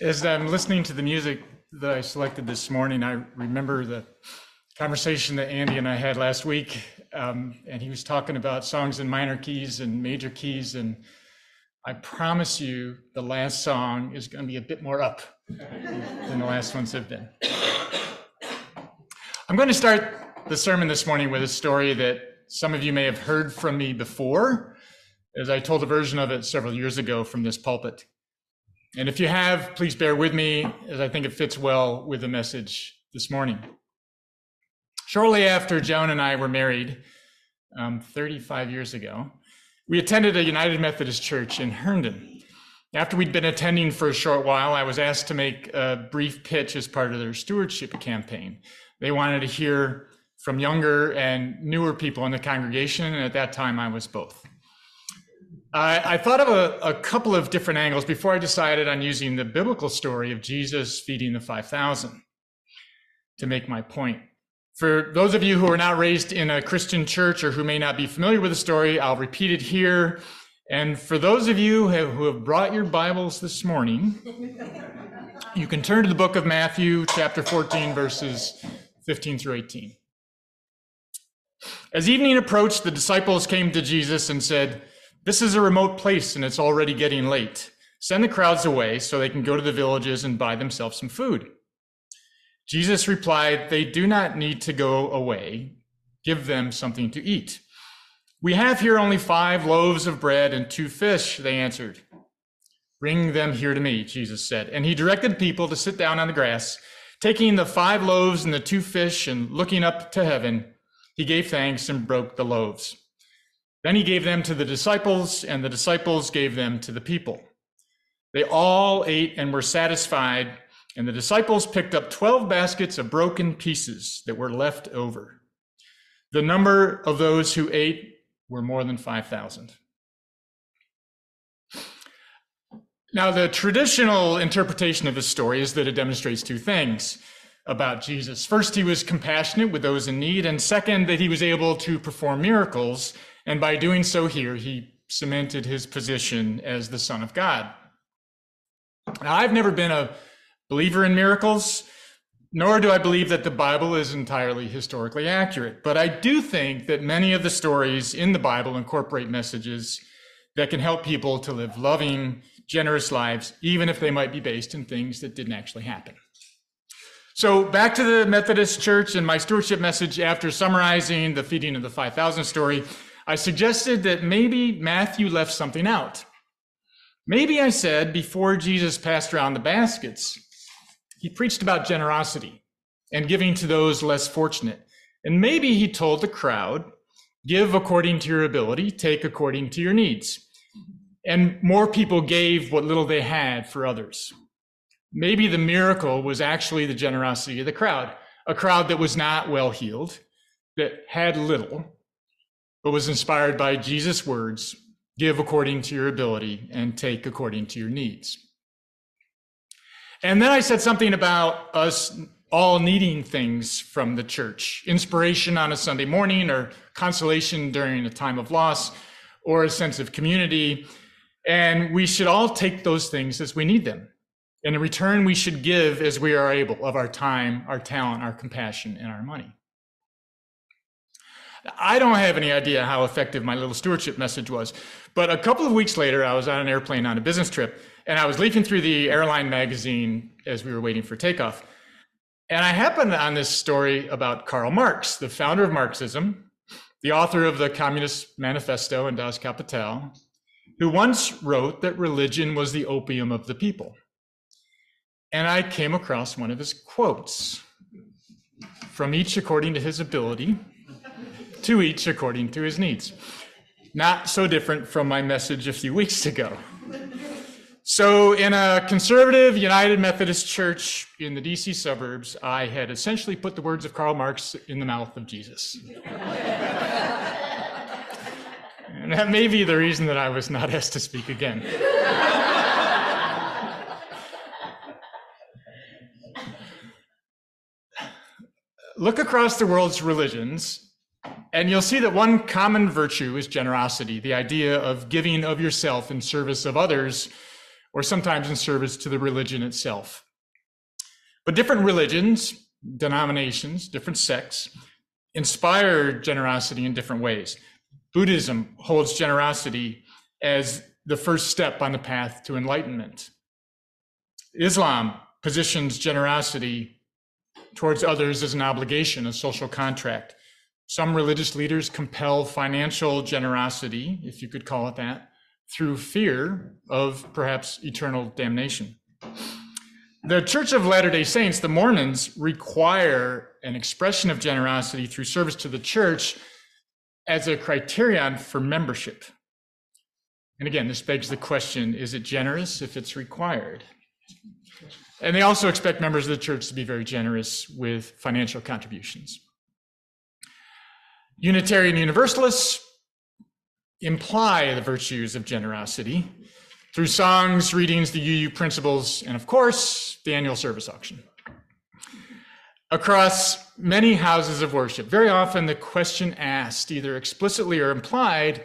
As I'm listening to the music that I selected this morning, I remember the conversation that Andy and I had last week. Um, and he was talking about songs in minor keys and major keys. And I promise you, the last song is going to be a bit more up than the last ones have been. I'm going to start the sermon this morning with a story that some of you may have heard from me before, as I told a version of it several years ago from this pulpit. And if you have, please bear with me as I think it fits well with the message this morning. Shortly after Joan and I were married, um, 35 years ago, we attended a United Methodist church in Herndon. After we'd been attending for a short while, I was asked to make a brief pitch as part of their stewardship campaign. They wanted to hear from younger and newer people in the congregation, and at that time I was both. I, I thought of a, a, couple of different angles before I decided on using the biblical story of Jesus feeding the 5,000 to make my point. For those of you who are not raised in a Christian church or who may not be familiar with the story, I'll repeat it here. And for those of you who have brought your Bibles this morning, you can turn to the book of Matthew, chapter 14, verses 15 through 18. As evening approached, the disciples came to Jesus and said, this is a remote place and it's already getting late. Send the crowds away so they can go to the villages and buy themselves some food. Jesus replied, They do not need to go away. Give them something to eat. We have here only five loaves of bread and two fish, they answered. Bring them here to me, Jesus said. And he directed people to sit down on the grass. Taking the five loaves and the two fish and looking up to heaven, he gave thanks and broke the loaves. Then he gave them to the disciples, and the disciples gave them to the people. They all ate and were satisfied, and the disciples picked up 12 baskets of broken pieces that were left over. The number of those who ate were more than 5,000. Now, the traditional interpretation of this story is that it demonstrates two things about Jesus. First, he was compassionate with those in need, and second, that he was able to perform miracles and by doing so here, he cemented his position as the Son of God. Now, I've never been a believer in miracles, nor do I believe that the Bible is entirely historically accurate. But I do think that many of the stories in the Bible incorporate messages that can help people to live loving, generous lives, even if they might be based in things that didn't actually happen. So, back to the Methodist Church and my stewardship message after summarizing the feeding of the 5,000 story. I suggested that maybe Matthew left something out. Maybe I said before Jesus passed around the baskets, he preached about generosity and giving to those less fortunate. And maybe he told the crowd, give according to your ability, take according to your needs. And more people gave what little they had for others. Maybe the miracle was actually the generosity of the crowd, a crowd that was not well heeled, that had little, but was inspired by Jesus' words give according to your ability and take according to your needs. And then I said something about us all needing things from the church inspiration on a Sunday morning, or consolation during a time of loss, or a sense of community. And we should all take those things as we need them. And in return, we should give as we are able of our time, our talent, our compassion, and our money. I don't have any idea how effective my little stewardship message was. But a couple of weeks later, I was on an airplane on a business trip, and I was leafing through the airline magazine as we were waiting for takeoff. And I happened on this story about Karl Marx, the founder of Marxism, the author of the Communist Manifesto and Das Kapital, who once wrote that religion was the opium of the people. And I came across one of his quotes from each according to his ability to each according to his needs. Not so different from my message a few weeks ago. So, in a conservative United Methodist church in the DC suburbs, I had essentially put the words of Karl Marx in the mouth of Jesus. and that may be the reason that I was not asked to speak again. Look across the world's religions and you'll see that one common virtue is generosity, the idea of giving of yourself in service of others or sometimes in service to the religion itself. But different religions, denominations, different sects inspire generosity in different ways. Buddhism holds generosity as the first step on the path to enlightenment. Islam positions generosity towards others as an obligation, a social contract. Some religious leaders compel financial generosity, if you could call it that, through fear of perhaps eternal damnation. The Church of Latter day Saints, the Mormons, require an expression of generosity through service to the church as a criterion for membership. And again, this begs the question is it generous if it's required? And they also expect members of the church to be very generous with financial contributions. Unitarian Universalists imply the virtues of generosity through songs, readings, the UU principles, and of course, the annual service auction. Across many houses of worship, very often the question asked, either explicitly or implied,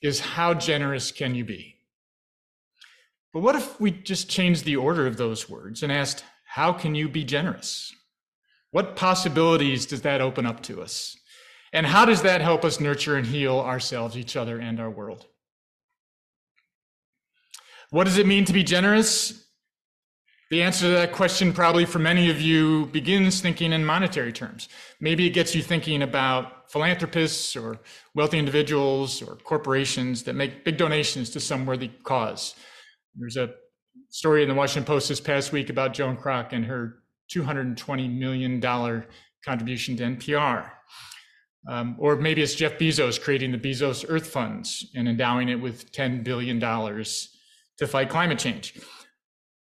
is how generous can you be? But what if we just changed the order of those words and asked, How can you be generous? What possibilities does that open up to us? And how does that help us nurture and heal ourselves, each other, and our world? What does it mean to be generous? The answer to that question, probably for many of you, begins thinking in monetary terms. Maybe it gets you thinking about philanthropists or wealthy individuals or corporations that make big donations to some worthy cause. There's a story in the Washington Post this past week about Joan Kroc and her $220 million contribution to NPR. Um, or maybe it's Jeff Bezos creating the Bezos Earth Funds and endowing it with $10 billion to fight climate change.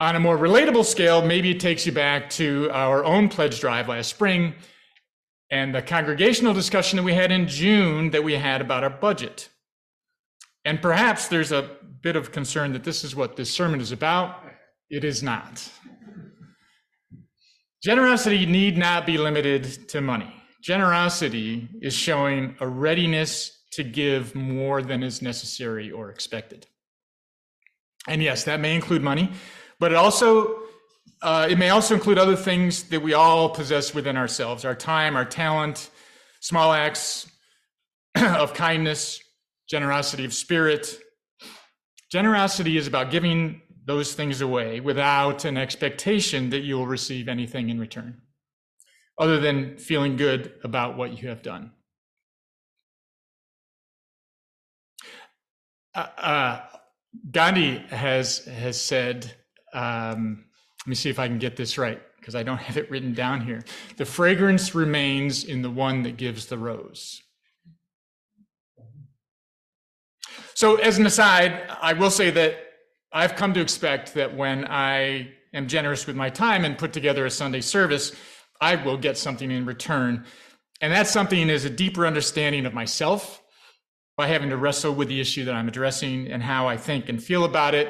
On a more relatable scale, maybe it takes you back to our own pledge drive last spring and the congregational discussion that we had in June that we had about our budget. And perhaps there's a bit of concern that this is what this sermon is about. It is not. Generosity need not be limited to money. Generosity is showing a readiness to give more than is necessary or expected. And yes, that may include money, but it also uh, it may also include other things that we all possess within ourselves: our time, our talent, small acts of kindness, generosity of spirit. Generosity is about giving those things away without an expectation that you will receive anything in return, other than feeling good about what you have done. Uh, uh, Gandhi has has said, um, let me see if I can get this right because I don't have it written down here. The fragrance remains in the one that gives the rose. So, as an aside, I will say that I've come to expect that when I am generous with my time and put together a Sunday service, I will get something in return. And that something is a deeper understanding of myself by having to wrestle with the issue that I'm addressing and how I think and feel about it.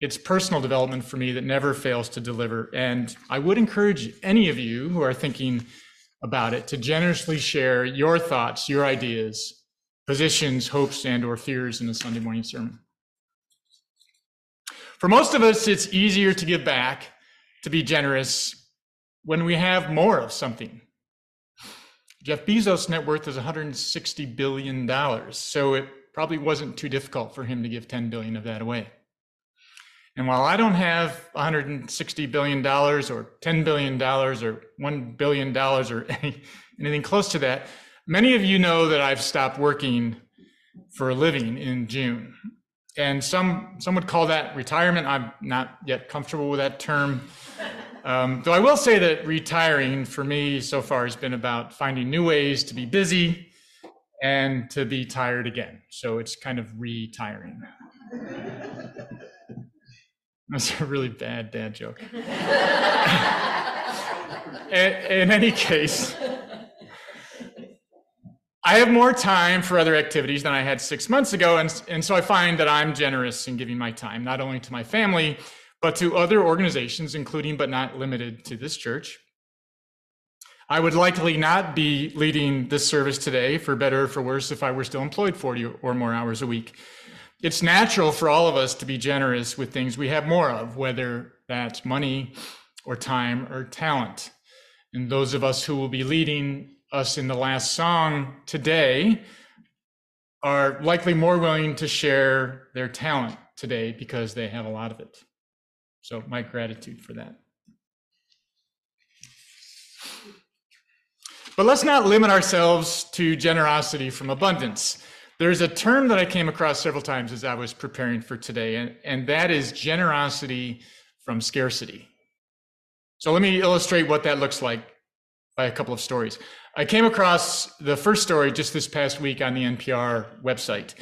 It's personal development for me that never fails to deliver. And I would encourage any of you who are thinking about it to generously share your thoughts, your ideas, positions, hopes, and or fears in a Sunday morning sermon. For most of us, it's easier to give back, to be generous, when we have more of something. Jeff Bezos' net worth is $160 billion, so it probably wasn't too difficult for him to give 10 billion of that away. And while I don't have $160 billion or $10 billion or $1 billion or any, anything close to that, Many of you know that I've stopped working for a living in June. And some, some would call that retirement. I'm not yet comfortable with that term. Um, though I will say that retiring for me so far has been about finding new ways to be busy and to be tired again. So it's kind of retiring. That's a really bad dad joke. in, any case, I have more time for other activities than I had six months ago. And, and so I find that I'm generous in giving my time, not only to my family, but to other organizations, including but not limited to this church. I would likely not be leading this service today, for better or for worse, if I were still employed 40 or more hours a week. It's natural for all of us to be generous with things we have more of, whether that's money or time or talent. And those of us who will be leading us in the last song today are likely more willing to share their talent today because they have a lot of it. So, my gratitude for that. But let's not limit ourselves to generosity from abundance. There's a term that I came across several times as I was preparing for today, and, and that is generosity from scarcity. So let me illustrate what that looks like by a couple of stories. I came across the first story just this past week on the NPR website.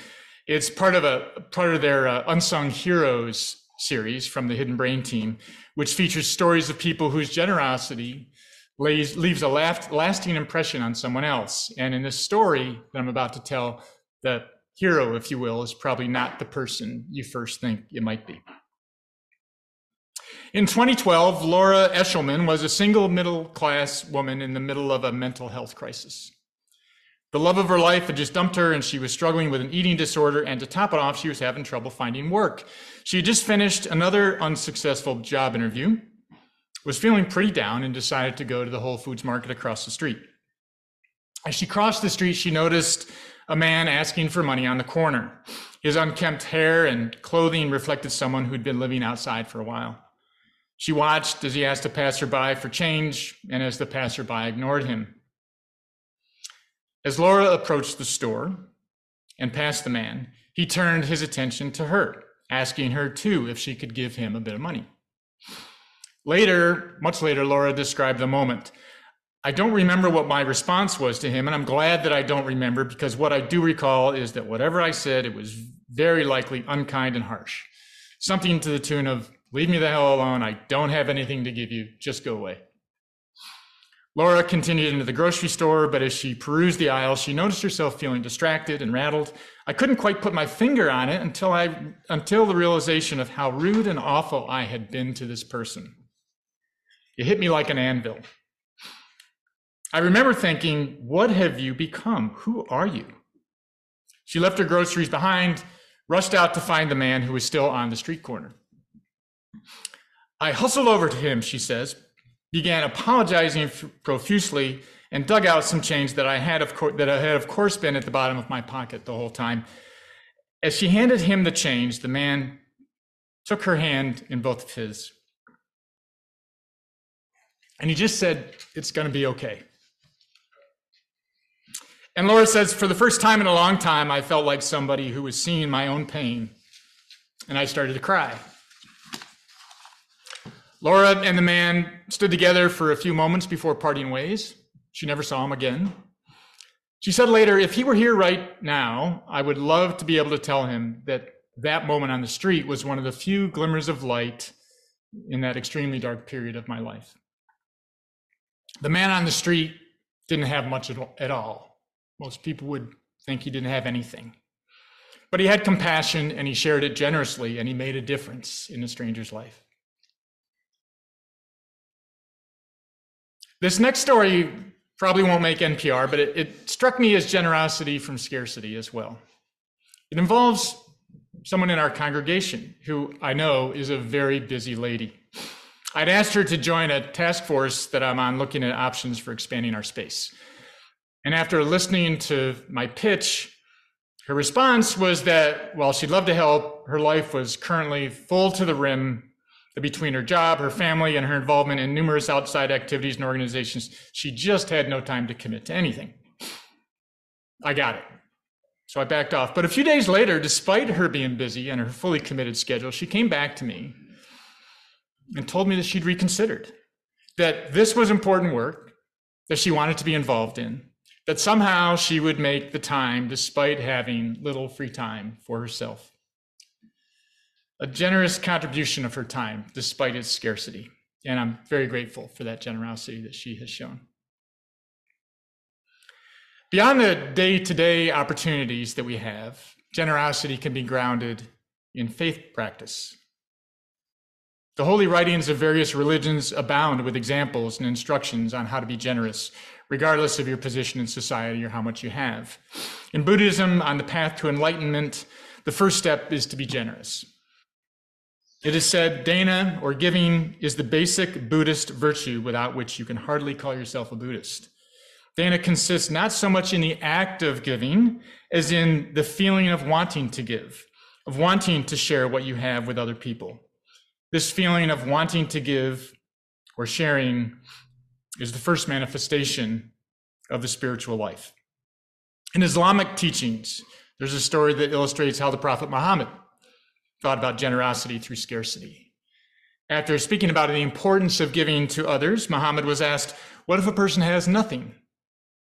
It's part of a part of their uh, unsung heroes series from the Hidden Brain team, which features stories of people whose generosity lays, leaves a lasting impression on someone else. And in this story that I'm about to tell, the hero, if you will, is probably not the person you first think it might be. In 2012, Laura Eshelman was a single middle class woman in the middle of a mental health crisis. The love of her life had just dumped her, and she was struggling with an eating disorder. And to top it off, she was having trouble finding work. She had just finished another unsuccessful job interview, was feeling pretty down, and decided to go to the Whole Foods market across the street. As she crossed the street, she noticed a man asking for money on the corner. His unkempt hair and clothing reflected someone who'd been living outside for a while. She watched as he asked a passerby for change and as the passerby ignored him. As Laura approached the store and passed the man, he turned his attention to her, asking her too if she could give him a bit of money. Later, much later, Laura described the moment. I don't remember what my response was to him, and I'm glad that I don't remember because what I do recall is that whatever I said, it was very likely unkind and harsh. Something to the tune of, Leave me the hell alone. I don't have anything to give you. Just go away. Laura continued into the grocery store, but as she perused the aisle, she noticed herself feeling distracted and rattled. I couldn't quite put my finger on it until I until the realization of how rude and awful I had been to this person. It hit me like an anvil. I remember thinking, what have you become? Who are you? She left her groceries behind, rushed out to find the man who was still on the street corner. I hustled over to him, she says, began apologizing profusely, and dug out some change that I had of course that I had of course been at the bottom of my pocket the whole time. As she handed him the change, the man took her hand in both of his. And he just said, It's going to be okay. And Laura says, For the first time in a long time, I felt like somebody who was seeing my own pain. And I started to cry. Laura and the man stood together for a few moments before parting ways. She never saw him again. She said later, if he were here right now, I would love to be able to tell him that that moment on the street was one of the few glimmers of light in that extremely dark period of my life. The man on the street didn't have much at all. Most people would think he didn't have anything. But he had compassion and he shared it generously and he made a difference in a stranger's life. This next story probably won't make NPR, but it, it struck me as generosity from scarcity as well. It involves someone in our congregation who I know is a very busy lady. I'd asked her to join a task force that I'm on looking at options for expanding our space. And after listening to my pitch, her response was that while she'd love to help, her life was currently full to the rim between her job, her family, and her involvement in numerous outside activities and organizations, she just had no time to commit to anything. I got it. So I backed off. But a few days later, despite her being busy and her fully committed schedule, she came back to me and told me that she'd reconsidered, that this was important work that she wanted to be involved in, that somehow she would make the time despite having little free time for herself a generous contribution of her time despite its scarcity. And I'm very grateful for that generosity that she has shown. Beyond the day to day opportunities that we have, generosity can be grounded in faith practice. The holy writings of various religions abound with examples and instructions on how to be generous, regardless of your position in society or how much you have. In Buddhism, on the path to enlightenment, The first step is to be generous. It is said, dana or giving is the basic Buddhist virtue without which you can hardly call yourself a Buddhist. Dana consists not so much in the act of giving as in the feeling of wanting to give, of wanting to share what you have with other people. This feeling of wanting to give or sharing is the first manifestation of the spiritual life. In Islamic teachings, there's a story that illustrates how the Prophet Muhammad thought about generosity through scarcity. After speaking about the importance of giving to others, Muhammad was asked, What if a person has nothing?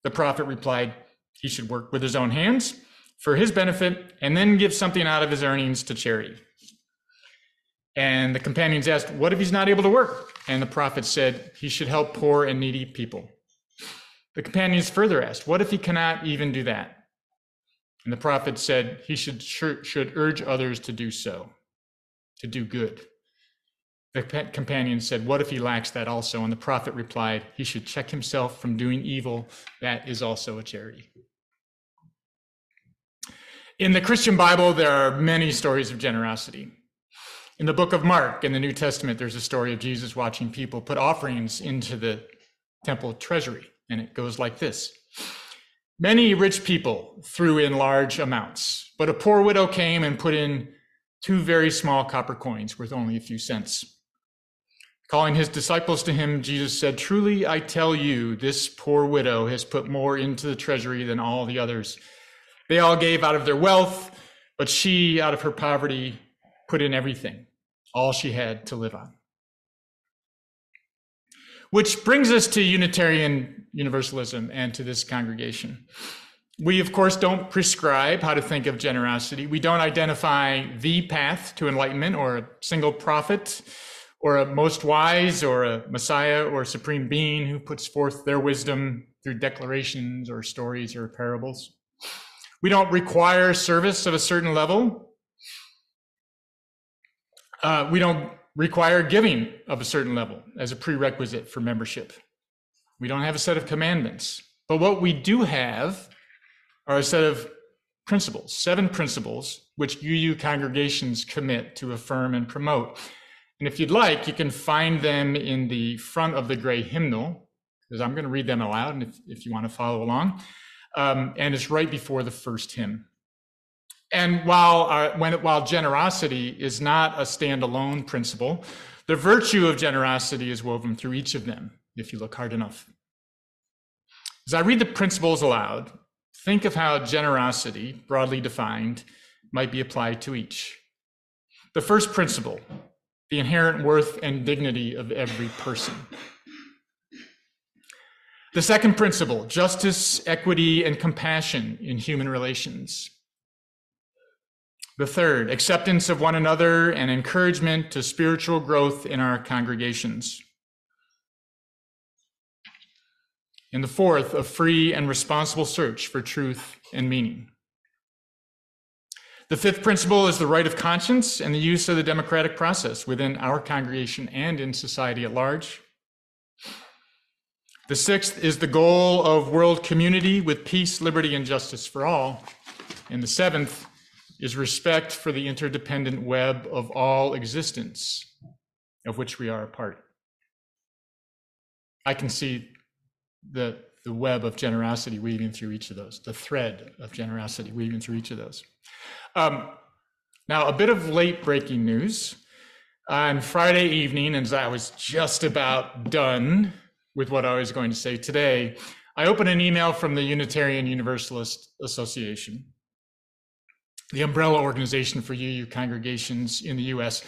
The Prophet replied, He should work with his own hands for his benefit and then give something out of his earnings to charity. And the companions asked, What if he's not able to work? And the Prophet said, He should help poor and needy people. The companions further asked, What if he cannot even do that? And the prophet said he should, should urge others to do so, to do good. The companion said, What if he lacks that also? And the prophet replied, He should check himself from doing evil. That is also a charity. In the Christian Bible, there are many stories of generosity. In the book of Mark, in the New Testament, there's a story of Jesus watching people put offerings into the temple treasury. And it goes like this Many rich people threw in large amounts, but a poor widow came and put in two very small copper coins worth only a few cents. Calling his disciples to him, Jesus said, Truly I tell you, this poor widow has put more into the treasury than all the others. They all gave out of their wealth, but she, out of her poverty, put in everything, all she had to live on. Which brings us to Unitarian Universalism and to this congregation. We, of course, don't prescribe how to think of generosity. We don't identify the path to enlightenment or a single prophet or a most wise or a messiah or a supreme being who puts forth their wisdom through declarations or stories or parables. We don't require service of a certain level. Uh, we don't require giving of a certain level as a prerequisite for membership. We don't have a set of commandments. But what we do have are a set of principles, seven principles, which UU congregations commit to affirm and promote. And if you'd like, you can find them in the front of the gray hymnal, because I'm going to read them aloud, and if, if you want to follow along. Um, and it's right before the first hymn. And while, uh, when, while generosity is not a standalone principle, the virtue of generosity is woven through each of them, if you look hard enough. As I read the principles aloud, think of how generosity, broadly defined, might be applied to each. The first principle, the inherent worth and dignity of every person. The second principle, justice, equity, and compassion in human relations. The third, acceptance of one another and encouragement to spiritual growth in our congregations. And the fourth, a free and responsible search for truth and meaning. The fifth principle is the right of conscience and the use of the democratic process within our congregation and in society at large. The sixth is the goal of world community with peace, liberty, and justice for all. And the seventh is respect for the interdependent web of all existence of which we are a part. I can see the, the web of generosity weaving through each of those, the thread of generosity weaving through each of those. Um, now, a bit of late breaking news. On Friday evening, as I was just about done with what I was going to say today, I opened an email from the Unitarian Universalist Association the umbrella organization for UU congregations in the US.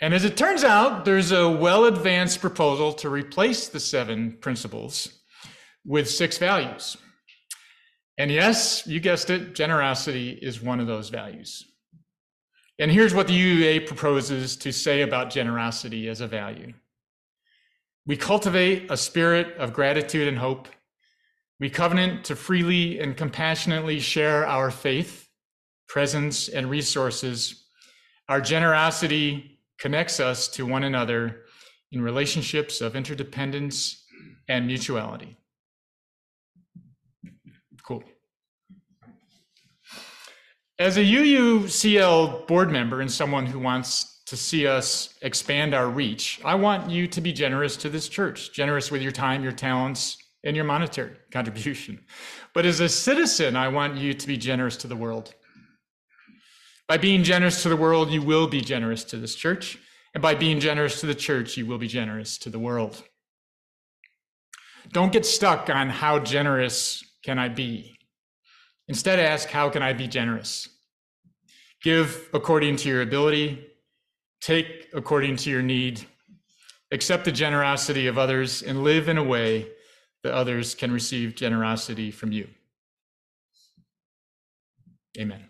And as it turns out, there's a well advanced proposal to replace the seven principles with six values. And yes, you guessed it, generosity is one of those values. And here's what the UUA proposes to say about generosity as a value we cultivate a spirit of gratitude and hope. We covenant to freely and compassionately share our faith presence, and resources, our generosity connects us to one another in relationships of interdependence and mutuality. Cool. As a UUCL board member and someone who wants to see us expand our reach, I want you to be generous to this church, generous with your time, your talents, and your monetary contribution. But as a citizen, I want you to be generous to the world. By being generous to the world, you will be generous to this church. And by being generous to the church, you will be generous to the world. Don't get stuck on how generous can I be. Instead, ask, how can I be generous? Give according to your ability, take according to your need, accept the generosity of others, and live in a way that others can receive generosity from you. Amen.